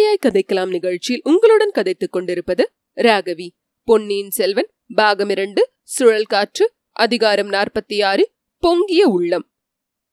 கதையாய் கதைக்கலாம் நிகழ்ச்சியில் உங்களுடன் கதைத்துக் கொண்டிருப்பது ராகவி. பொன்னியின் செல்வன் பாகம் இரண்டு சுழல் காற்று அதிகாரம் நாற்பத்தி ஆறு பொங்கிய உள்ளம்.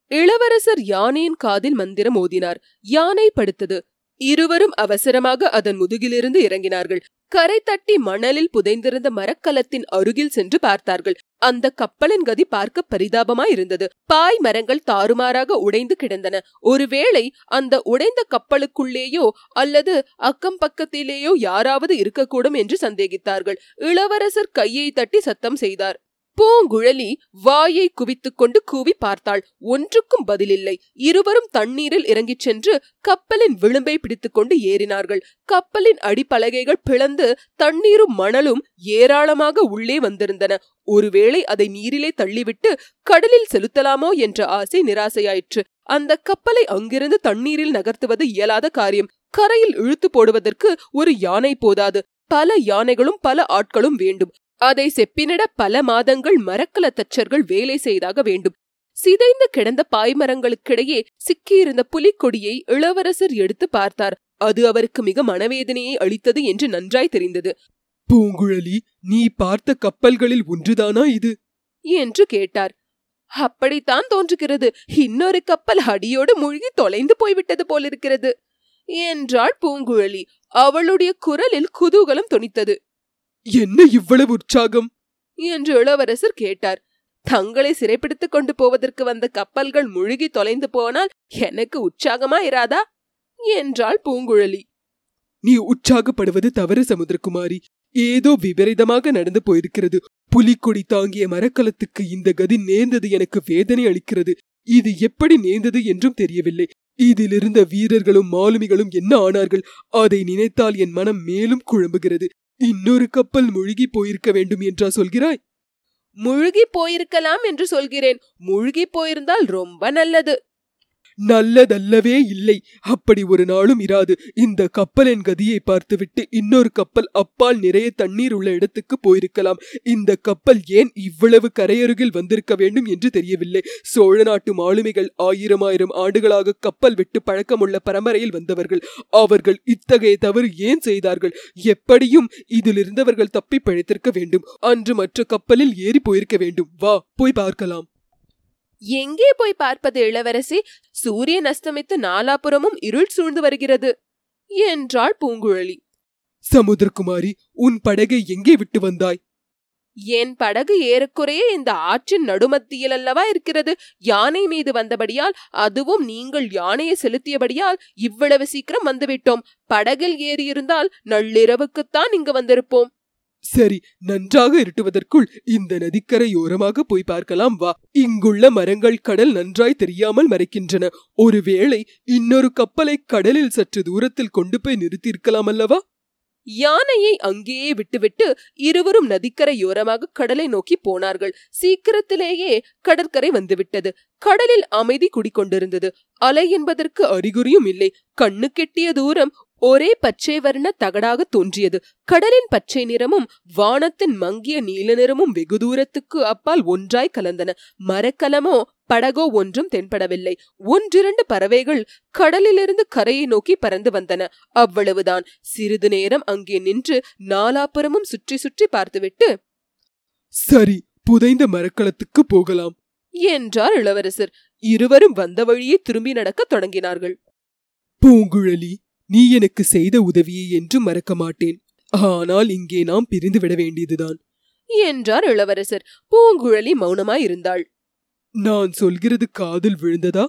இளவரசர் யானையின் காதில் மந்திரம் ஓதினார். யானை படுத்தது. இருவரும் அவசரமாக அதன் முதுகிலிருந்து இறங்கினார்கள். கரை தட்டி மணலில் புதைந்திருந்த மரக்கலத்தின் அருகில் சென்று பார்த்தார்கள். அந்த கப்பலின் கதி பார்க்க பரிதாபமாய் இருந்தது. பாய் மரங்கள் தாறுமாறாக உடைந்து கிடந்தன. ஒருவேளை அந்த உடைந்த கப்பலுக்குள்ளேயோ அல்லது அக்கம் பக்கத்திலேயோ யாராவது இருக்கக்கூடும் என்று சந்தேகித்தார்கள். இளவரசர் கையை தட்டி சத்தம் செய்தார். பூங்குழலி வாயை குவித்துக் கொண்டு கூவி பார்த்தாள். ஒன்றுக்கும் பதிலில்லை. இருவரும் தண்ணீரில் இறங்கிச் சென்று கப்பலின் விளிம்பை பிடித்துக்கொண்டு ஏறினார்கள். கப்பலின் அடிப்பலகைகள் பிளந்து தண்ணீரும் மணலும் ஏராளமாக உள்ளே வந்திருந்தன. ஒருவேளை அதை நீரிலே தள்ளிவிட்டு கடலில் செலுத்தலாமோ என்ற ஆசை நிராசையாயிற்று. அந்த கப்பலை அங்கிருந்து தண்ணீரில் நகர்த்துவது இயலாத காரியம். கரையில் இழுத்து போடுவதற்கு ஒரு யானை போதாது. பல யானைகளும் பல ஆட்களும் வேண்டும். அதை செப்பினிட பல மாதங்கள் மரக்கல தச்சர்கள் வேலை செய்தாக வேண்டும். சிதைந்து கிடந்த பாய்மரங்களுக்கிடையே சிக்கியிருந்த புலிக்கொடியை இளவரசர் எடுத்து பார்த்தார். அது அவருக்கு மிக மனவேதனையை அளித்தது என்று நன்றாய் தெரிந்தது. பூங்குழலி நீ பார்த்த கப்பல்களில் ஒன்றுதானா இது? என்று கேட்டார். அப்படித்தான் தோன்றுகிறது. இன்னொரு கப்பல் அடியோடு மூழ்கி தொலைந்து போய்விட்டது போலிருக்கிறது. என்றாள் பூங்குழலி. அவளுடைய குரலில் குதூகலம் துணித்தது என்ன இவ்வளவு உற்சாகம்? என்று இளவரசர் கேட்டார். தங்களை சிறைப்பிடித்துக் கொண்டு போவதற்கு வந்த கப்பல்கள் முழுகி தொலைந்து போனால் எனக்கு உற்சாகமா இராதா? என்றாள் பூங்குழலி. நீ உற்சாகப்படுவது தவறு சமுத்திரகுமாரி. ஏதோ விபரீதமாக நடந்து போயிருக்கிறது. புலிக்கொடி தாங்கிய மரக்கலத்துக்கு இந்த கதி நேர்ந்தது எனக்கு வேதனை அளிக்கிறது. இது எப்படி நேர்ந்தது என்றும் தெரியவில்லை. இதிலிருந்த வீரர்களும் மாலுமிகளும் என்ன ஆனார்கள்? அதை நினைத்தால் என் மனம் மேலும் குழம்புகிறது. இன்னொரு கப்பல் முழுகி போயிருக்க வேண்டும் என்றா சொல்கிறாய்? முழுகி போயிருக்கலாம் என்று சொல்கிறேன். முழுகி போயிருந்தால் ரொம்ப நல்லது. நல்லதல்லவே இல்லை. அப்படி ஒரு நாளும் இராது. இந்த கப்பலின் கதியை பார்த்துவிட்டு இன்னொரு கப்பல் அப்பால் நிறைய தண்ணீர் உள்ள இடத்துக்கு போயிருக்கலாம். இந்த கப்பல் ஏன் இவ்வளவு கரையருகில் வந்திருக்க வேண்டும் என்று தெரியவில்லை. சோழ நாட்டு மாலுமிகள் ஆயிரம் ஆயிரம் ஆண்டுகளாக கப்பல் விட்டு பழக்கமுள்ள பரம்பரையில் வந்தவர்கள். அவர்கள் இத்தகைய தவறு ஏன் செய்தார்கள்? எப்படியும் இதிலிருந்தவர்கள் தப்பி பிழைத்திருக்க வேண்டும். அன்று மற்ற கப்பலில் ஏறி போயிருக்க வேண்டும். வா போய் பார்க்கலாம். எங்கே போய் பார்ப்பது இளவரசி? சூரியன் அஸ்தமித்து நாலாபுறமும் இருள் சூழ்ந்து வருகிறது. என்றாள் பூங்குழலி. சமுத்திரகுமாரி உன் படகை எங்கே விட்டு வந்தாய்? என் படகு ஏறக்குறைய இந்த ஆற்றின் நடுமத்தியில் அல்லவா இருக்கிறது. யானை மீது வந்தபடியால் அதுவும் நீங்கள் யானையை செலுத்தியபடியால் இவ்வளவு சீக்கிரம் வந்துவிட்டோம். படகில் ஏறியிருந்தால் நள்ளிரவுக்குத்தான் இங்கு வந்திருப்போம். சரி நன்றாக இருட்டுவதற்குள் இந்த நதிக்கரையோரமாக போய் பார்க்கலாம் வா. இங்குள்ள மரங்கள் கடல் நன்றாய் தெரியாமல் மறைக்கின்றன. ஒருவேளை இன்னொரு கப்பலை கடலில் சற்று தூரத்தில் கொண்டு போய் நிறுத்தியிருக்கலாம் அல்லவா? யானையை அங்கேயே விட்டுவிட்டு இருவரும் நதிக்கரையோரமாக கடலை நோக்கி போனார்கள். சீக்கிரத்திலேயே கடற்கரை வந்துவிட்டது. கடலில் அமைதி குடிக்கொண்டிருந்தது அலை என்பதற்கு அறிகுறியும் இல்லை. கண்ணு கெட்டிய தூரம் ஒரே பச்சை வர்ண தகடாக தோன்றியது. கடலின் பச்சை நிறமும் வானத்தின் மங்கிய நீல நிறமும் வெகு தூரத்துக்கு அப்பால் ஒன்றாய் கலந்தன. மரக்கலமோ படகோ ஒன்றும் தென்படவில்லை. ஒன்றிரண்டு பறவைகள் கடலிலிருந்து கரையை நோக்கி பறந்து வந்தன. அவ்வளவுதான். சிறிது நேரம் அங்கே நின்று நாலாப்புறமும் சுற்றி சுற்றி பார்த்துவிட்டு சரி புதைந்த மரக்கலத்துக்கு போகலாம் என்றார் இளவரசர். இருவரும் வந்த வழியே திரும்பி நடக்கத் தொடங்கினார்கள். பூங்குழலி நீ எனக்கு செய்த உதவியை என்று மறக்க மாட்டேன். ஆனால் இங்கே நாம் பிரிந்து விட வேண்டியதுதான். என்றார் இளவரசர். பூங்குழலி மௌனமாய் இருந்தாள் நான் சொல்கிறது காதில் விழுந்ததா?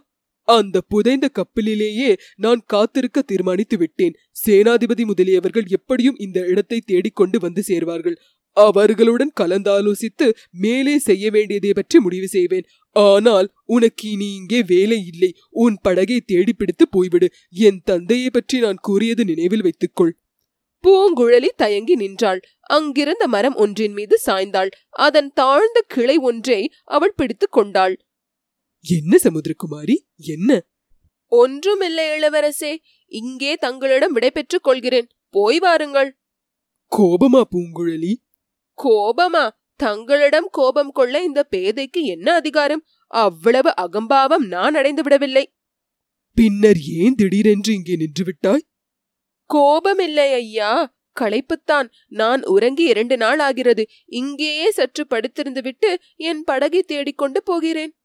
அந்த புதைந்த கப்பலிலேயே நான் காத்திருக்க தீர்மானித்து விட்டேன். சேனாதிபதி முதலியவர்கள் எப்படியும் இந்த இடத்தை தேடிக்கொண்டு வந்து சேர்வார்கள். அவர்களுடன் கலந்தாலோசித்து மேலே செய்ய வேண்டியதை பற்றி முடிவு செய்வேன். ஆனால் உனக்கு இனி இங்கே வேலை இல்லை. உன் படகை தேடி பிடித்து போய்விடு. என் தந்தையை பற்றி நான் கூறியது நினைவில் வைத்துக்கொள். பூங்குழலி தயங்கி நின்றாள். அங்கிருந்த மரம் ஒன்றின் மீது சாய்ந்தாள். அதன் தாழ்ந்த கிளை ஒன்றை அவள் பிடித்துக் கொண்டாள். என்ன சமுத்திரகுமாரி? என்ன? ஒன்றுமில்லை இளவரசே. இங்கே தங்களிடம் விடைபெற்றுக் கொள்கிறேன். போய் வாருங்கள். கோபமா பூங்குழலி? கோபமா? தங்களிடம் கோபம் கொள்ள இந்த பேதைக்கு என்ன அதிகாரம்? அவ்வளவு அகம்பாவம் நான் அடைந்து விடவில்லை. பின்னர் ஏன் திடீரென்று இங்கே நின்று விட்டாய்? கோபமில்லை ஐயா. களைப்புத்தான். நான் உறங்கி இரண்டு நாள் ஆகிறது. இங்கேயே சற்று படுத்திருந்து விட்டு என் படகை தேடிக்கொண்டு போகிறேன்.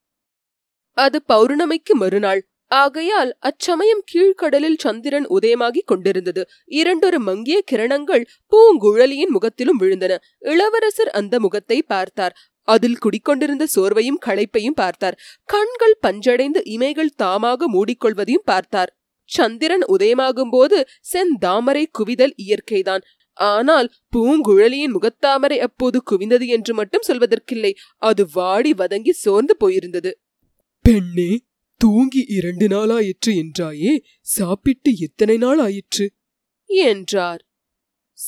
அது பௌர்ணமிக்கு மறுநாள். ஆகையால் அச்சமயம் கீழ்க்கடலில் சந்திரன் உதயமாகிக் கொண்டிருந்தது. இரண்டொரு மங்கிய கிரணங்கள் பூங்குழலியின் முகத்திலும் விழுந்தன. இளவரசர் அந்த முகத்தை பார்த்தார். அதில் குடிக்கொண்டிருந்த சோர்வையும் களைப்பையும் பார்த்தார். கண்கள் பஞ்சடைந்து இமைகள் தாமாக மூடிக்கொள்வதையும் பார்த்தார். சந்திரன் உதயமாகும் போது செந்தாமரை குவிதல் இயற்கைதான். ஆனால் பூங்குழலியின் முகத்தாமரை அப்போது குவிந்தது என்று மட்டும் சொல்வதற்கில்லை. அது வாடி வதங்கி சோர்ந்து போயிருந்தது. பெண்ணே தூங்கி இரண்டு நாளாயிற்று என்றாயே சாப்பிட்டு எத்தனை நாள் ஆயிற்று என்றார்.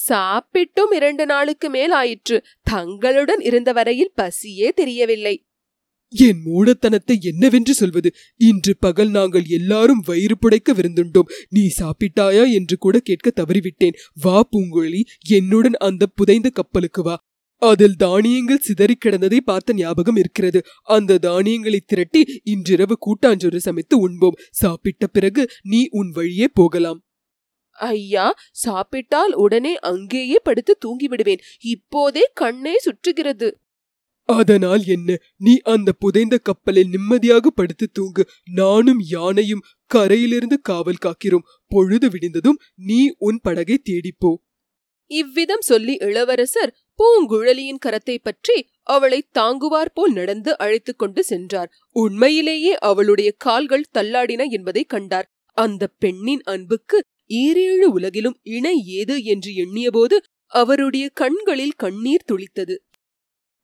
சாப்பிட்டும் இரண்டு நாளுக்கு மேல் ஆயிற்று தங்களுடன் இருந்த வரையில் பசியே தெரியவில்லை. என் மூடத்தனத்தை என்னவென்று சொல்வது? இன்று பகல் நாங்கள் எல்லாரும் வயிறு புடைக்க விருந்துண்டோம். நீ சாப்பிட்டாயா என்று கூட கேட்க தவறிவிட்டேன். வா பூங்குழலி என்னுடன் அந்த புதைந்த கப்பலுக்கு வா. அதில் தானியங்கள் சிதறிக் கிடந்ததை பார்த்த ஞாபகம் இருக்கிறது. அந்த தானியங்களை திரட்டி இன்றிரவு கூட்டாஞ்சோறு சமைத்து உண்போம். சாப்பிட்ட பிறகு நீ உன் வழியே போகலாம். ஐயா சாப்பிட்டால் உடனே அங்கேயே படுத்து தூங்கி விடுவேன் இப்போதே கண்ணே சுற்றுகிறது. அதனால் என்ன? நீ அந்த புதைந்த கப்பலில் நிம்மதியாக படுத்து தூங்கு. நானும் யானையும் கரையிலிருந்து காவல் காக்கிறோம். பொழுது விடிந்ததும் நீ உன் படகை தேடிப்போ இவ்விதம் சொல்லி இளவரசர் பூங்குழலியின் கரத்தை பற்றி அவளை தாங்குவார் போல் நடந்து அழைத்துக் கொண்டு சென்றார். உண்மையிலேயே அவளுடைய கால்கள் தள்ளாடின என்பதை கண்டார். அந்த பெண்ணின் அன்புக்கு ஈரேழு உலகிலும் இணை ஏது என்று எண்ணியபோது அவருடைய கண்களில் கண்ணீர் துளித்தது.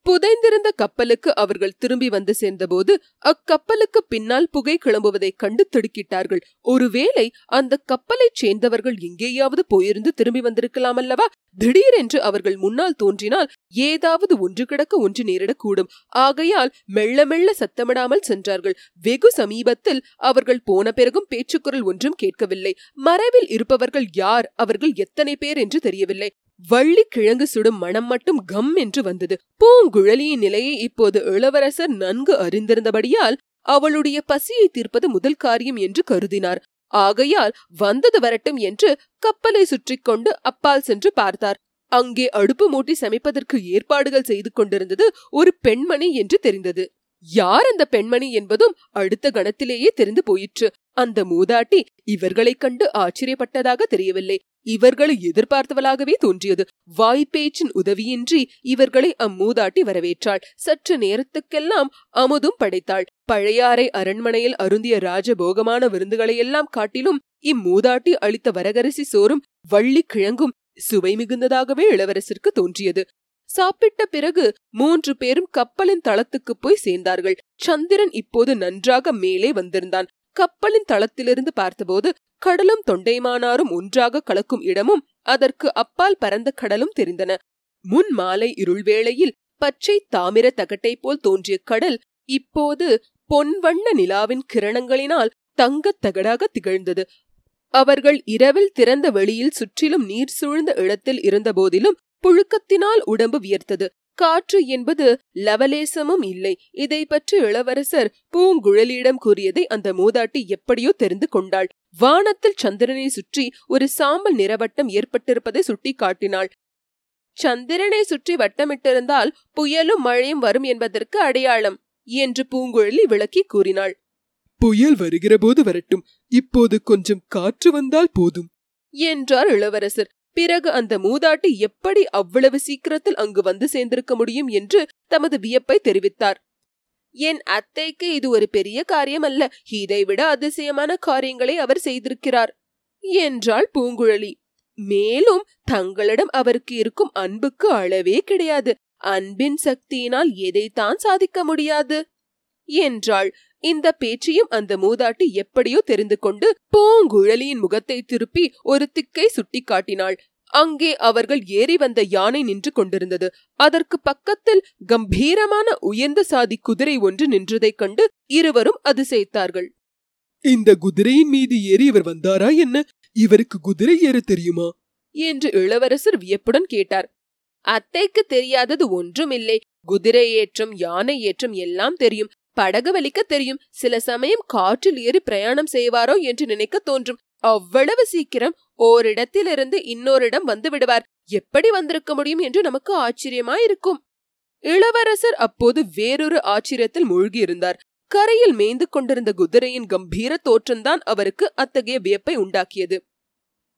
புதைந்திருந்த கப்பலுக்கு அவர்கள் திரும்பி வந்து சேர்ந்தபோது அக்கப்பலுக்கு பின்னால் புகை கிளம்புவதைக் கண்டு திடுக்கிட்டார்கள். ஒருவேளை அந்த கப்பலைச் சேர்ந்தவர்கள் எங்கேயாவது போயிருந்து திரும்பி வந்திருக்கலாம் அல்லவா? திடீரென்று அவர்கள் முன்னால் தோன்றினால் ஏதாவது ஒன்று கிடக்க ஒன்று நேரிடக்கூடும். ஆகையால் மெல்ல மெல்ல சத்தமிடாமல் சென்றார்கள். வெகு சமீபத்தில் அவர்கள் போன பிறகும் பேச்சுக்குரல் ஒன்றும் கேட்கவில்லை. மறைவில் இருப்பவர்கள் யார்? அவர்கள் எத்தனை பேர் என்று தெரியவில்லை. வள்ளி கிழங்கு சுடும் மனம் மட்டும் கம் என்று வந்தது. பூங்குழலியின் நிலையை இப்போது இளவரசர் நன்கு அறிந்திருந்தபடியால் அவளுடைய பசியை தீர்ப்பது முதல் காரியம் என்று கருதினார். ஆகையால் வந்தது வரட்டும் என்று கப்பலை சுற்றி கொண்டு அப்பால் சென்று பார்த்தார். அங்கே அடுப்பு மூட்டி சமைப்பதற்கு ஏற்பாடுகள் செய்து கொண்டிருந்தது ஒரு பெண்மணி என்று தெரிந்தது. யார் அந்த பெண்மணி என்பதும் அடுத்த கணத்திலேயே தெரிந்து போயிற்று. அந்த மூதாட்டி இவர்களைக் கண்டு ஆச்சரியப்பட்டதாக தெரியவில்லை. இவர்களை எதிர்பார்த்தவளாகவே தோன்றியது. வாய்ப்பேச்சின் உதவியின்றி இவர்களை அம்மூதாட்டி வரவேற்றாள். சற்று நேரத்துக்கெல்லாம் அமுதும் படைத்தாள். பழையாறை அரண்மனையில் அருந்திய ராஜபோகமான விருந்துகளையெல்லாம் காட்டிலும் இம்மூதாட்டி அளித்த வரகரிசி சோறும் வள்ளி கிழங்கும் சுவை மிகுந்ததாகவே இளவரசருக்கு தோன்றியது. சாப்பிட்ட பிறகு மூன்று பேரும் கப்பலின் தளத்துக்கு போய் சேர்ந்தார்கள். சந்திரன் இப்போது நன்றாக மேலே வந்திருந்தான். கப்பலின் தளத்திலிருந்து பார்த்தபோது கடலும் தொண்டைமானாரும் ஒன்றாக கலக்கும் இடமும் அதற்கு அப்பால் பரந்த கடலும் தெரிந்தன. முன் மாலை இருள் வேளையில் பச்சை தாமிர தகட்டை போல் தோன்றிய கடல் இப்போது பொன்வண்ண நிலாவின் கிரணங்களினால் தங்கத் தகடாக திகழ்ந்தது. அவர்கள் இரவில் திறந்த வெளியில் சுற்றிலும் நீர் சூழ்ந்த இடத்தில் இருந்தபோதிலும் புழுக்கத்தினால் உடம்பு வியர்த்தது. காற்று என்பது லவலேசமும் இல்லை. இதை பற்றி இளவரசர் பூங்குழலியிடம் கூறியதை அந்த மூதாட்டி எப்படியோ தெரிந்து கொண்டாள். வானத்தில் சந்திரனை சுற்றி ஒரு சாம்பல் நிறவட்டம் ஏற்பட்டிருப்பதை சுட்டி காட்டினாள் சந்திரனை சுற்றி வட்டமிட்டிருந்தால் புயலும் மழையும் வரும் என்பதற்கு அடையாளம் என்று பூங்குழலி விளக்கி கூறினாள். புயல் வருகிற போது வரட்டும். இப்போது கொஞ்சம் காற்று வந்தால் போதும். என்றார் இளவரசர். பிறகு அந்த மூதாட்டி எப்படி அவ்வளவு சீக்கிரத்தில் அங்கு வந்து சேர்ந்திருக்க முடியும் என்று தமது வியப்பை தெரிவித்தார். என் அத்தைக்கு இது ஒரு பெரிய காரியம் அல்ல இதைவிட அதிசயமான காரியங்களை அவர் செய்திருக்கிறார். என்றாள் பூங்குழலி. மேலும் தங்களிடம் அவருக்கு இருக்கும் அன்புக்கு அளவே கிடையாது. அன்பின் சக்தியினால் எதைத்தான் சாதிக்க முடியாது? என்றாள் இந்த பேச்சையும் அந்த மூதாட்டி எப்படியோ தெரிந்து கொண்டு பூங்குழலியின் முகத்தை திருப்பி ஒரு திக்கை சுட்டிக்காட்டினாள். அங்கே அவர்கள் ஏறி வந்த யானை நின்று கொண்டிருந்தது. அதற்கு பக்கத்தில் கம்பீரமான உயர்ந்த சாதி குதிரை ஒன்று நின்றதைக் கண்டு இருவரும் அதிசயித்தார்கள். இந்த குதிரையின் மீது ஏறி இவர் வந்தாரா என்ன? இவருக்கு குதிரை ஏற தெரியுமா? என்று இளவரசர் வியப்புடன் கேட்டார். அத்தைக்கு தெரியாதது ஒன்றுமில்லை. குதிரை ஏற்றம் யானை ஏற்றம் எல்லாம் தெரியும். படகு வலிக்க தெரியும். சில சமயம் காற்றில் ஏறி பிரயாணம் செய்வாரோ என்று நினைக்க தோன்றும். அவ்வளவு சீக்கிரம் ஓரிடத்திலிருந்து இன்னொரிடம் வந்து விடுவார். எப்படி வந்திருக்க முடியும் என்று நமக்கு ஆச்சரியமாயிருக்கும். இளவரசர் அப்போது வேறொரு ஆச்சரியத்தில் மூழ்கியிருந்தார். கரையில் மேய்ந்து கொண்டிருந்த குதிரையின் கம்பீர தோற்றம்தான் அவருக்கு அத்தகைய வியப்பை உண்டாக்கியது.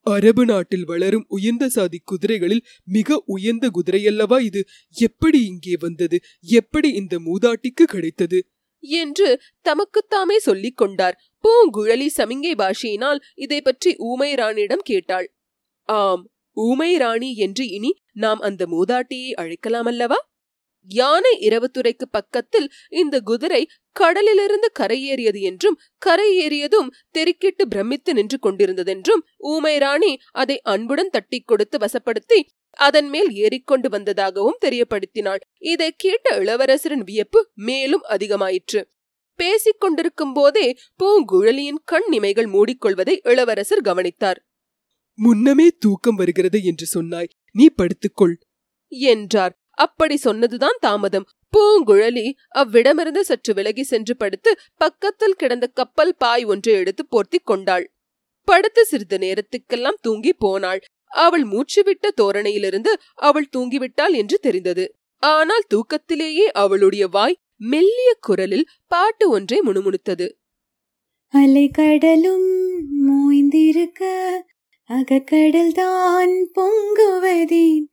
அரபு நாட்டில் வளரும் உயர்ந்த சாதி குதிரைகளில் மிக உயர்ந்த குதிரையல்லவா இது? எப்படி இங்கே வந்தது? எப்படி இந்த மூதாட்டிக்கு கிடைத்தது? என்று தமக்குத்தாமே சொல்லிக் கொண்டார். பூங்குழலி சமிங்கை பாஷையினால் இதை பற்றி ஊமை ராணியிடம் கேட்டாள். ஆம் ஊமை ராணி என்று இனி நாம் அந்த மூதாட்டியை அழைக்கலாம் அல்லவா யானை இரவுத்துறைக்கு பக்கத்தில் இந்த குதிரை கடலிலிருந்து கரையேறியது என்றும் கரையேறியதும் தெருக்கிட்டு பிரமித்து நின்று கொண்டிருந்ததென்றும் ஊமை ராணி அதை அன்புடன் தட்டி கொடுத்து வசப்படுத்தி அதன் மேல் ஏறிக்கொண்டு வந்ததாகவும் தெரியப்படுத்தினாள். இதை கேட்ட இளவரசரின் வியப்பு மேலும் அதிகமாயிற்று. பேசிக் கொண்டிருக்கும் போதே பூங்குழலியின் கண் இமைகள் மூடிக்கொள்வதை இளவரசர் கவனித்தார். முன்னமே தூக்கம் வருகிறது என்று சொன்னாய். நீ படுத்துக்கொள். என்றார். அப்படி சொன்னதுதான் தாமதம். பூங்குழலி அவ்விடமிருந்து சற்று விலகி சென்று படுத்து பக்கத்தில் கிடந்த கப்பல் பாய் ஒன்றை எடுத்து போர்த்தி கொண்டாள். படுத்து சிறிது நேரத்துக்கெல்லாம் தூங்கி போனாள். அவள் மூச்சுவிட்ட தோரணையிலிருந்து அவள் தூங்கிவிட்டாள் என்று தெரிந்தது. ஆனால் தூக்கத்திலேயே அவளுடைய வாய் மெல்லிய குரலில் பாட்டு ஒன்றை முணுமுணுத்தது. அலைக்கடலும் மோய்ந்திருக்க அகக்கடல் தான் பொங்குவதேன்.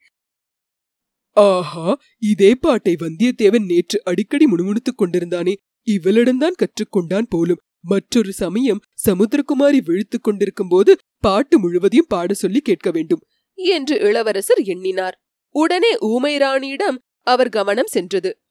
ஆஹா இதே பாட்டை வந்தியத்தேவன் நேற்று அடிக்கடி முணுமுணுத்துக் கொண்டிருந்தானே. இவளிடம்தான் கற்றுக்கொண்டான் போலும். மற்றொரு சமயம் சமுத்திரகுமாரி விழித்துக் கொண்டிருக்கும் போது பாட்டு முழுவதையும் பாட சொல்லி கேட்க வேண்டும் என்று இளவரசர் எண்ணினார். உடனே ஊமை ராணியிடம் அவர் கவனம் சென்றது.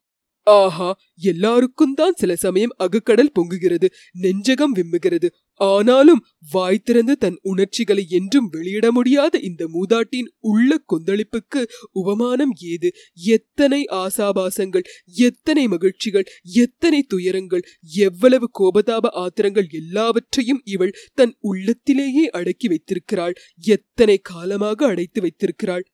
ஆஹா எல்லாருக்கும் தான் சில சமயம் அகக்கடல் பொங்குகிறது நெஞ்சகம் விம்முகிறது. ஆனாலும் வாய் திறந்து தன் உணர்ச்சிகளை என்றும் வெளியிட முடியாத இந்த மூதாட்டின் உள்ள கொந்தளிப்புக்கு உபமானம் ஏது? எத்தனை ஆசாபாசங்கள் எத்தனை மகிழ்ச்சிகள் எத்தனை துயரங்கள் எவ்வளவு கோபதாப ஆத்திரங்கள் எல்லாவற்றையும் இவள் தன் உள்ளத்திலேயே அடக்கி வைத்திருக்கிறாள் எத்தனை காலமாக அடைத்து வைத்திருக்கிறாள்?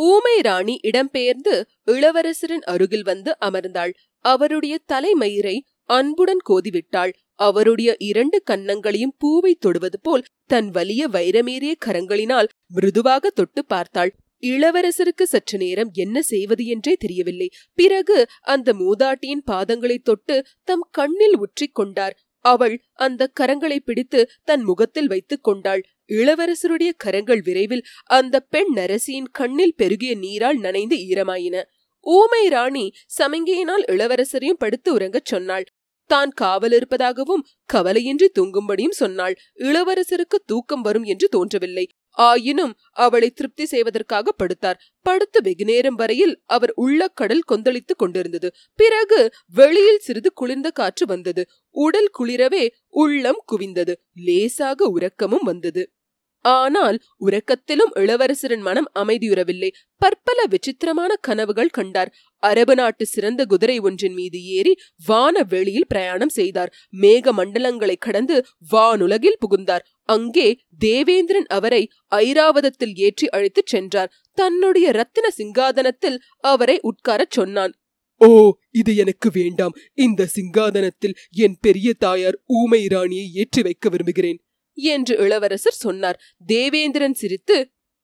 ஊமை ராணி இடம்பெயர்ந்து இளவரசரின் அருகில் வந்து அமர்ந்தாள். அவருடைய தலைமயிரை அன்புடன் கோதிவிட்டாள். அவருடைய இரண்டு கன்னங்களையும் பூவை தொடுவது போல் தன் வலிய வைரமேறிய கரங்களினால் மிருதுவாக தொட்டு பார்த்தாள். இளவரசருக்கு சற்று நேரம் என்ன செய்வது என்றே தெரியவில்லை. பிறகு அந்த மூதாட்டியின் பாதங்களை தொட்டு தம் கண்ணில் உற்றிக் கொண்டார். அவள் அந்த கரங்களை பிடித்து தன் முகத்தில் வைத்துக் கொண்டாள். இளவரசருடைய கரங்கள் விரைவில் அந்த பெண் நரசியின் கண்ணில் பெருகிய நீரால் நனைந்து ஈரமாயின. ஊமை ராணி சமிங்கையினால் இளவரசரையும் படுத்து உறங்கச் சொன்னாள். தான் காவல் இருப்பதாகவும் கவலையின்றி தூங்கும்படியும் சொன்னாள். இளவரசருக்கு தூக்கம் வரும் என்று தோன்றவில்லை. ஆயினும் அவளை திருப்தி செய்வதற்காக படுத்தார். படுத்து வெகுநேரம் வரையில் அவர் உள்ள கடல் கொந்தளித்துக் கொண்டிருந்தது. பிறகு வெளியில் சிறிது குளிர்ந்த காற்று வந்தது. உடல் குளிரவே உள்ளம் குவிந்தது. லேசாக உறக்கமும் வந்தது. ஆனால் உறக்கத்திலும் இளவரசரின் மனம் அமைதியுறவில்லை. பற்பல விசித்திரமான கனவுகள் கண்டார். அரபு நாட்டு சிறந்த குதிரை ஒன்றின் மீது ஏறி வான வெளியில் பிரயாணம் செய்தார். மேக மண்டலங்களை கடந்து வானுலகில் புகுந்தார். அங்கே தேவேந்திரன் அவரை ஐராவதத்தில் ஏற்றி அழைத்துச் சென்றார். தன்னுடைய ரத்தின சிங்காதனத்தில் அவரை உட்காரச் சொன்னான். ஓ இது எனக்கு வேண்டாம். இந்த சிங்காதனத்தில் என் பெரிய தாயார் ஊமை ராணியை ஏற்றி வைக்க விரும்புகிறேன். என்று இளவரசர் சொன்னார். தேவேந்திரன் சிரித்து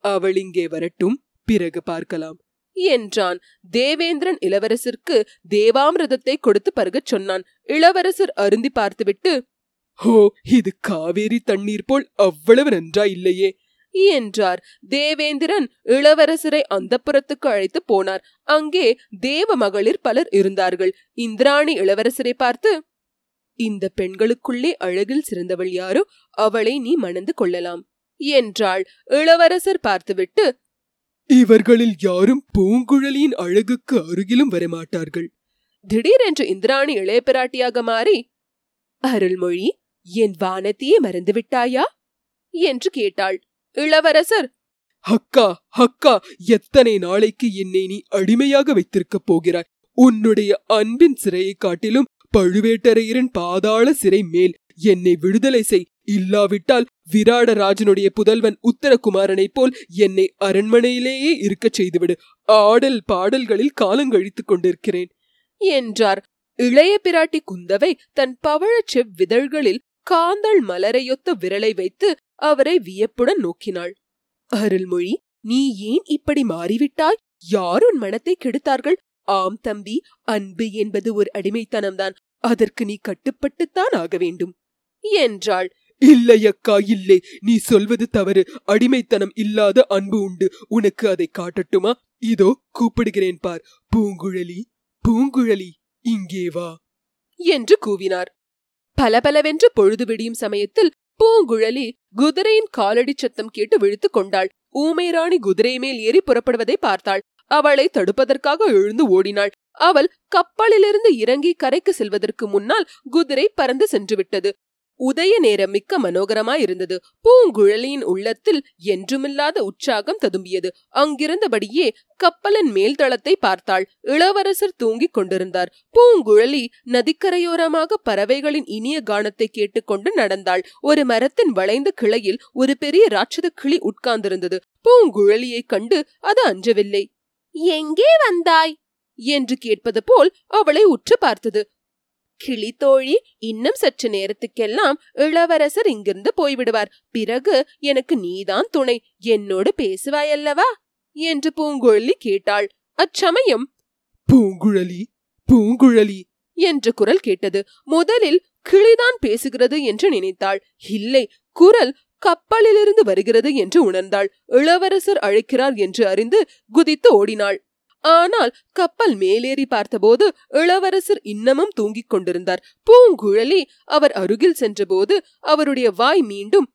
அவள் இங்கே வரட்டும் பிறகு பார்க்கலாம் என்றான். தேவேந்திரன் இளவரசருக்கு தேவாமிரதத்தை கொடுத்து பருகச் சொன்னான். இளவரசர் அருந்தி பார்த்துவிட்டு ஹோ இது காவேரி தண்ணீர் போல் அவ்வளவு நன்றா இல்லையே என்றார். தேவேந்திரன் இளவரசரை அந்தப்புறத்துக்கு அழைத்து போனார். அங்கே தேவ மகளிர் பலர் இருந்தார்கள். இந்திராணி இளவரசரை பார்த்து இந்த பெண்களுக்குள்ளே அழகில் சிறந்தவள் யாரோ அவளை நீ மணந்து கொள்ளலாம் என்றாள் இளவரசர் பார்த்துவிட்டு. இவர்களில் யாரும் பூங்குழலியின் அழகுக்கு அருகிலும் வரமாட்டார்கள். திடீரென்று இந்திராணி இளைய பிராட்டியாக மாறி அருள்மொழி என் வானத்தையே மறந்துவிட்டாயா? என்று கேட்டாள் இளவரசர். ஹக்கா ஹக்கா எத்தனை நாளைக்கு என்னை நீ அடிமையாக வைத்திருக்கப் போகிறாய்? உன்னுடைய அன்பின் சிறையை காட்டிலும் பழுவேட்டரையரின் பாதாள சிறை மேல் என்னை விடுதலை செய். இல்லாவிட்டால் விராடராஜனுடைய புதல்வன் உத்தரகுமாரனைப் போல் என்னை அரண்மனையிலேயே இருக்கச் செய்துவிடு. ஆடல் பாடல்களில் காலங்கழித்துக் கொண்டிருக்கிறேன். என்றார். இளைய பிராட்டி குந்தவை தன் பவழச் செவ்விதழ்களில் காந்தள் மலரையொத்த விரலை வைத்து அவரை வியப்புடன் நோக்கினாள். அருள்மொழி நீ ஏன் இப்படி மாறிவிட்டாய்? யார் உன் மனத்தை கெடுத்தார்கள்? ஆம் தம்பி அன்பு என்பது ஒரு அடிமைத்தனம்தான். அதற்கு நீ கட்டுப்பட்டுத்தான் ஆக வேண்டும். என்றாள். இல்லை அக்கா இல்லை. நீ சொல்வது தவறு. அடிமைத்தனம் இல்லாத அன்பு உண்டு. உனக்கு அதை காட்டட்டுமா? இதோ கூப்பிடுகிறேன் பார். பூங்குழலி பூங்குழலி இங்கே வா. என்று கூவினார். பலபலவென்று பொழுது விடியும் சமயத்தில் பூங்குழலி குதிரையின் காலடி சத்தம் கேட்டு விழித்துக் கொண்டாள். ஊமைராணி குதிரை மேல் ஏறி புறப்படுவதை பார்த்தாள். அவளை தடுப்பதற்காக எழுந்து ஓடினாள். அவள் கப்பலிலிருந்து இறங்கி கரைக்கு செல்வதற்கு முன்னால் குதிரை பறந்து சென்று விட்டது உதய நேரம் மிக்க மனோகரமாயிருந்தது பூங்குழலியின் உள்ளத்தில் என்றுமில்லாத உற்சாகம் ததும்பியது. அங்கிருந்தபடியே கப்பலின் மேல்தளத்தை பார்த்தாள். இளவரசர் தூங்கிக் கொண்டிருந்தார். பூங்குழலி நதிக்கரையோரமாக பறவைகளின் இனிய கானத்தை கேட்டுக்கொண்டு நடந்தாள். ஒரு மரத்தின் வளைந்த கிளையில் ஒரு பெரிய ராட்சத கிளி உட்கார்ந்திருந்தது. பூங்குழலியைக் கண்டு அது அஞ்சவில்லை. எங்கே வந்தாய்? என்று கேட்பது போல் அவளை உற்று பார்த்தது. கிளி தோழி இன்னும் சற்று நேரத்துக்கெல்லாம் இளவரசர் இங்கிருந்து போய்விடுவார். பிறகு எனக்கு நீதான் துணை. என்னோடு பேசுவாயல்லவா? என்று பூங்குழலி கேட்டாள். அச்சமயம். பூங்குழலி பூங்குழலி. என்று குரல் கேட்டது. முதலில் கிளிதான் பேசுகிறது என்று நினைத்தாள். இல்லை குரல் கப்பலிலிருந்து வருகிறது என்று உணர்ந்தாள். இளவரசர் அழைக்கிறார் என்று அறிந்து குதித்து ஓடினாள். ஆனால் கப்பல் மேலேறி பார்த்தபோது இளவரசர் இன்னமும் தூங்கிக் கொண்டிருந்தார். பூங்குழலி அவர் அருகில் சென்றபோது அவருடைய வாய் மீண்டும்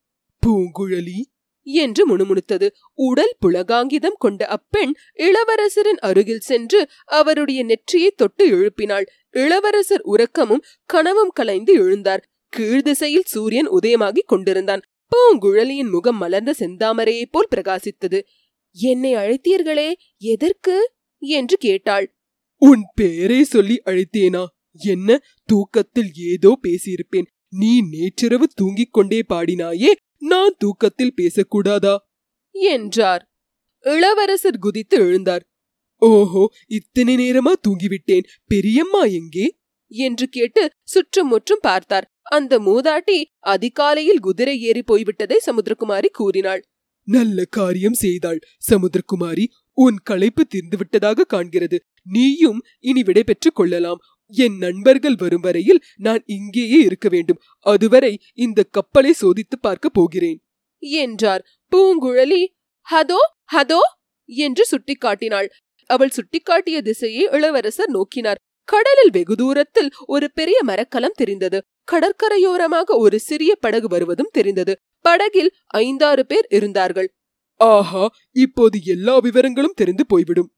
பூங்குழலி என்று முணுமுணுத்தது. உடல் புலகாங்கிதம் கொண்ட அப்பெண் இளவரசரின் அருகில் சென்று அவருடைய நெற்றியை தொட்டு எழுப்பினாள். இளவரசர் உறக்கமும் கனவும் கலைந்து எழுந்தார். கீழ்திசையில் சூரியன் உதயமாகிக் கொண்டிருந்தான். பூங்குழலியின் முகம் மலர்ந்த செந்தாமரையைப் போல் பிரகாசித்தது. என்னை அழைத்தீர்களே எதற்கு? என்று கேட்டாள். உன் பெயரை சொல்லி அழைத்தேனா? என்ன தூக்கத்தில் ஏதோ பேசியிருப்பேன். நீ நேற்றிரவு தூங்கிக் கொண்டே பாடினாயே நான் தூக்கத்தில் பேசக்கூடாதா? என்றார். இளவரசர் குதித்து எழுந்தார். ஓஹோ இத்தனை நேரமா தூங்கிவிட்டேன். பெரியம்மா எங்கே? என்று கேட்டு சுற்றும் முற்றும் பார்த்தார். அந்த மூதாட்டி அதிகாலையில் குதிரை ஏறி போய்விட்டதை சமுத்திரகுமாரி கூறினாள். நல்ல காரியம் செய்தாள். சமுத்திரகுமாரி உன் களைப்பு தீர்ந்து விட்டதாக காண்கிறது. நீயும் இனி விடை பெற்றுக் கொள்ளலாம். என் நண்பர்கள் வரும் வரையில் நான் இங்கேயே இருக்க வேண்டும். அதுவரை இந்த கப்பலை சோதித்து பார்க்க போகிறேன். என்றார். பூங்குழலி ஹதோ ஹதோ என்று சுட்டிக்காட்டினாள். அவள் சுட்டிக்காட்டிய திசையை இளவரசர் நோக்கினார். கடலில் வெகு தூரத்தில் ஒரு பெரிய மரக்கலம் தெரிந்தது. கடற்கரையோரமாக ஒரு சிறிய படகு வருவதும் தெரிந்தது. படகில் ஐந்தாறு பேர் இருந்தார்கள். ஆஹா இப்போது எல்லா விவரங்களும் தெரிந்து போய்விடும்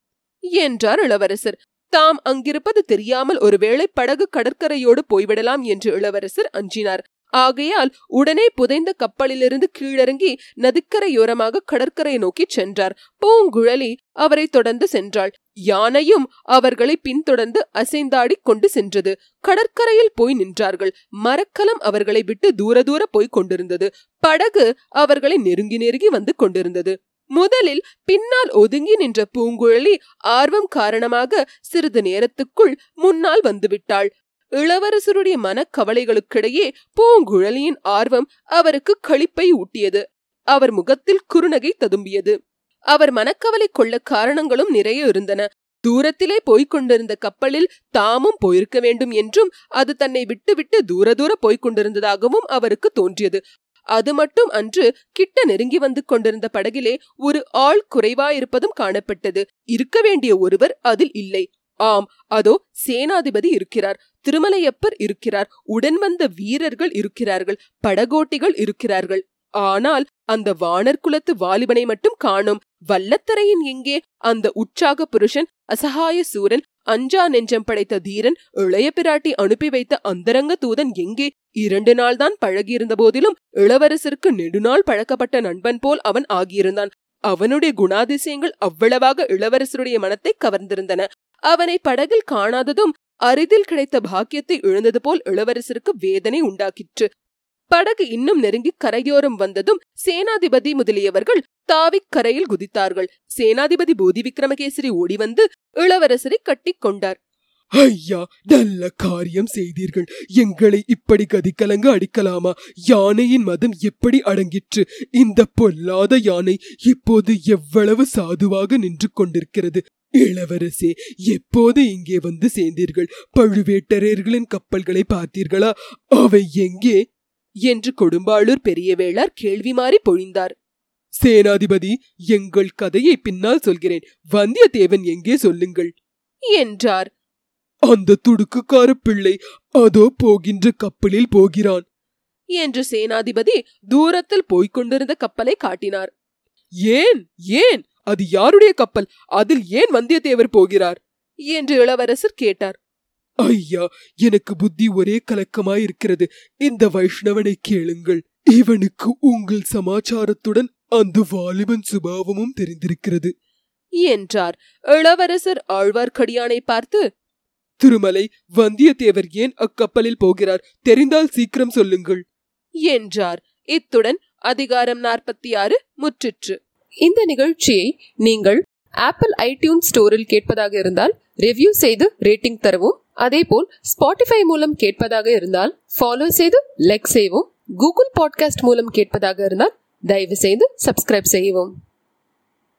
என்றார் இளவரசர். தாம் அங்கிருப்பது தெரியாமல் ஒருவேளை படகு கடற்கரையோடு போய்விடலாம் என்று இளவரசர் அஞ்சினார். ஆகையால் உடனே புதைந்த கப்பலிலிருந்து கீழிறங்கி நதிக்கரையோரமாக கடற்கரை நோக்கி சென்றார். பூங்குழலி அவரை தொடர்ந்து சென்றாள். யானையும் அவர்களை பின்தொடர்ந்து அசைந்தாடி கொண்டு சென்றது. கடற்கரையில் போய் நின்றார்கள். மரக்கலம் அவர்களை விட்டு தூர தூர போய்க் கொண்டிருந்தது. படகு அவர்களை நெருங்கி நெருங்கி வந்து கொண்டிருந்தது. முதலில் பின்னால் ஒதுங்கி நின்ற பூங்குழலி ஆர்வம் காரணமாக சிறிது நேரத்துக்குள் முன்னால் வந்துவிட்டாள். இளவரசருடைய மனக்கவலைகளுக்கிடையே பூங்குழலியின் ஆர்வம் அவருக்கு களிப்பை ஊட்டியது. அவர் முகத்தில் குறுநகை ததும்பியது. அவர் மனக்கவலை கொள்ள காரணங்களும் நிறைய இருந்தன. தூரத்திலே போய்க் கொண்டிருந்த கப்பலில் தாமும் போயிருக்க வேண்டும் என்றும் அது தன்னை விட்டுவிட்டு தூர தூர போய்க் கொண்டிருந்ததாகவும் அவருக்கு தோன்றியது. அது மட்டும் அன்று கிட்ட நெருங்கி வந்து கொண்டிருந்த படகிலே ஒரு ஆள் குறைவாயிருப்பதும் காணப்பட்டது. இருக்க வேண்டிய ஒருவர் அதில் இல்லை. ஆம் அதோ சேனாதிபதி இருக்கிறார். திருமலையப்பர் இருக்கிறார். உடன் வந்த வீரர்கள் இருக்கிறார்கள். படகோட்டிகள் இருக்கிறார்கள். ஆனால் அந்த வானர் குலத்து வாலிபனை மட்டும் காணோம் வல்லத்தரையின் எங்கே? அந்த உற்சாக புருஷன் அசகாய சூரன் அஞ்சா நெஞ்சம் படைத்த தீரன் இளைய பிராட்டி அனுப்பி வைத்த அந்தரங்க தூதன் எங்கே? இரண்டு நாள் தான் பழகியிருந்த போதிலும் இளவரசருக்கு நெடுநாள் பழக்கப்பட்ட நண்பன் போல் அவன் ஆகியிருந்தான். அவனுடைய குணாதிசயங்கள் அவ்வளவாக இளவரசருடைய மனத்தை கவர்ந்திருந்தன. அவனை படகில் காணாததும் அரிதில் கிடைத்த பாக்கியத்தை இழந்தது போல் இளவரசருக்கு வேதனை உண்டாக்கிற்று. படகு இன்னும் நெருங்கி கரையோரம் வந்ததும் சேனாதிபதி முதலியவர்கள் தாவிக் கரையில் குதித்தார்கள். சேனாதிபதி போதி விக்ரமகேசரி ஓடி வந்து இளவரசரை கட்டி கொண்டார். ஐயா நல்ல காரியம் செய்தீர்கள். எங்களை இப்படி கதிக்கலங்க அடிக்கலாமா? யானையின் மதம் எப்படி அடங்கிற்று? இந்த பொல்லாத யானை இப்போது எவ்வளவு சாதுவாக நின்று கொண்டிருக்கிறது. இளவரசே எப்போது இங்கே வந்து சேர்ந்தீர்கள்? பழுவேட்டரையர்களின் கப்பல்களை பார்த்தீர்களா? அவை எங்கே? என்று கொடும்பாளூர் பெரிய வேளார் கேள்வி மாறி பொழிந்தார். சேனாதிபதி எங்கள் கதையை பின்னால் சொல்கிறேன். வந்தியத்தேவன் எங்கே சொல்லுங்கள்? என்றார். அந்த துடுக்குக்கார பிள்ளை அதோ போகின்ற கப்பலில் போகிறான். என்று சேனாதிபதி தூரத்தில் போய்க் கொண்டிருந்த கப்பலை காட்டினார். ஏன் ஏன்? அது யாருடைய கப்பல்? அதில் ஏன் வந்தியத்தேவர் போகிறார்? என்று இளவரசர் கேட்டார். ஐயா எனக்கு புத்தி ஒரே கலக்கமாயிருக்கிறது. இந்த வைஷ்ணவனை கேளுங்கள். இவனுக்கு உங்கள் சமாச்சாரத்துடன் அந்த வாலிபன் சுபாவமும் தெரிந்திருக்கிறது. என்றார். இளவரசர் ஆழ்வார்க்கடியானை பார்த்து திருமலை வந்தியத்தேவர் ஏன் அக்கப்பலில் போகிறார்? தெரிந்தால் சீக்கிரம் சொல்லுங்கள். என்றார். இத்துடன் அதிகாரம் நாற்பத்தி ஆறு முற்றிற்று. இந்த நிகழ்ச்சியை நீங்கள் ஆப்பிள் ஐடியூன் ஸ்டோரில் கேட்பதாக இருந்தால் ரிவ்யூ செய்து ரேட்டிங் தரவும். அதேபோல் ஸ்பாட்டிஃபை மூலம் கேட்பதாக இருந்தால் ஃபாலோ செய்து லைக் செய்யவும் கூகுள் பாட்காஸ்ட் மூலம் கேட்பதாக இருந்தால் தயவு செய்து சப்ஸ்கிரைப் செய்யவும்.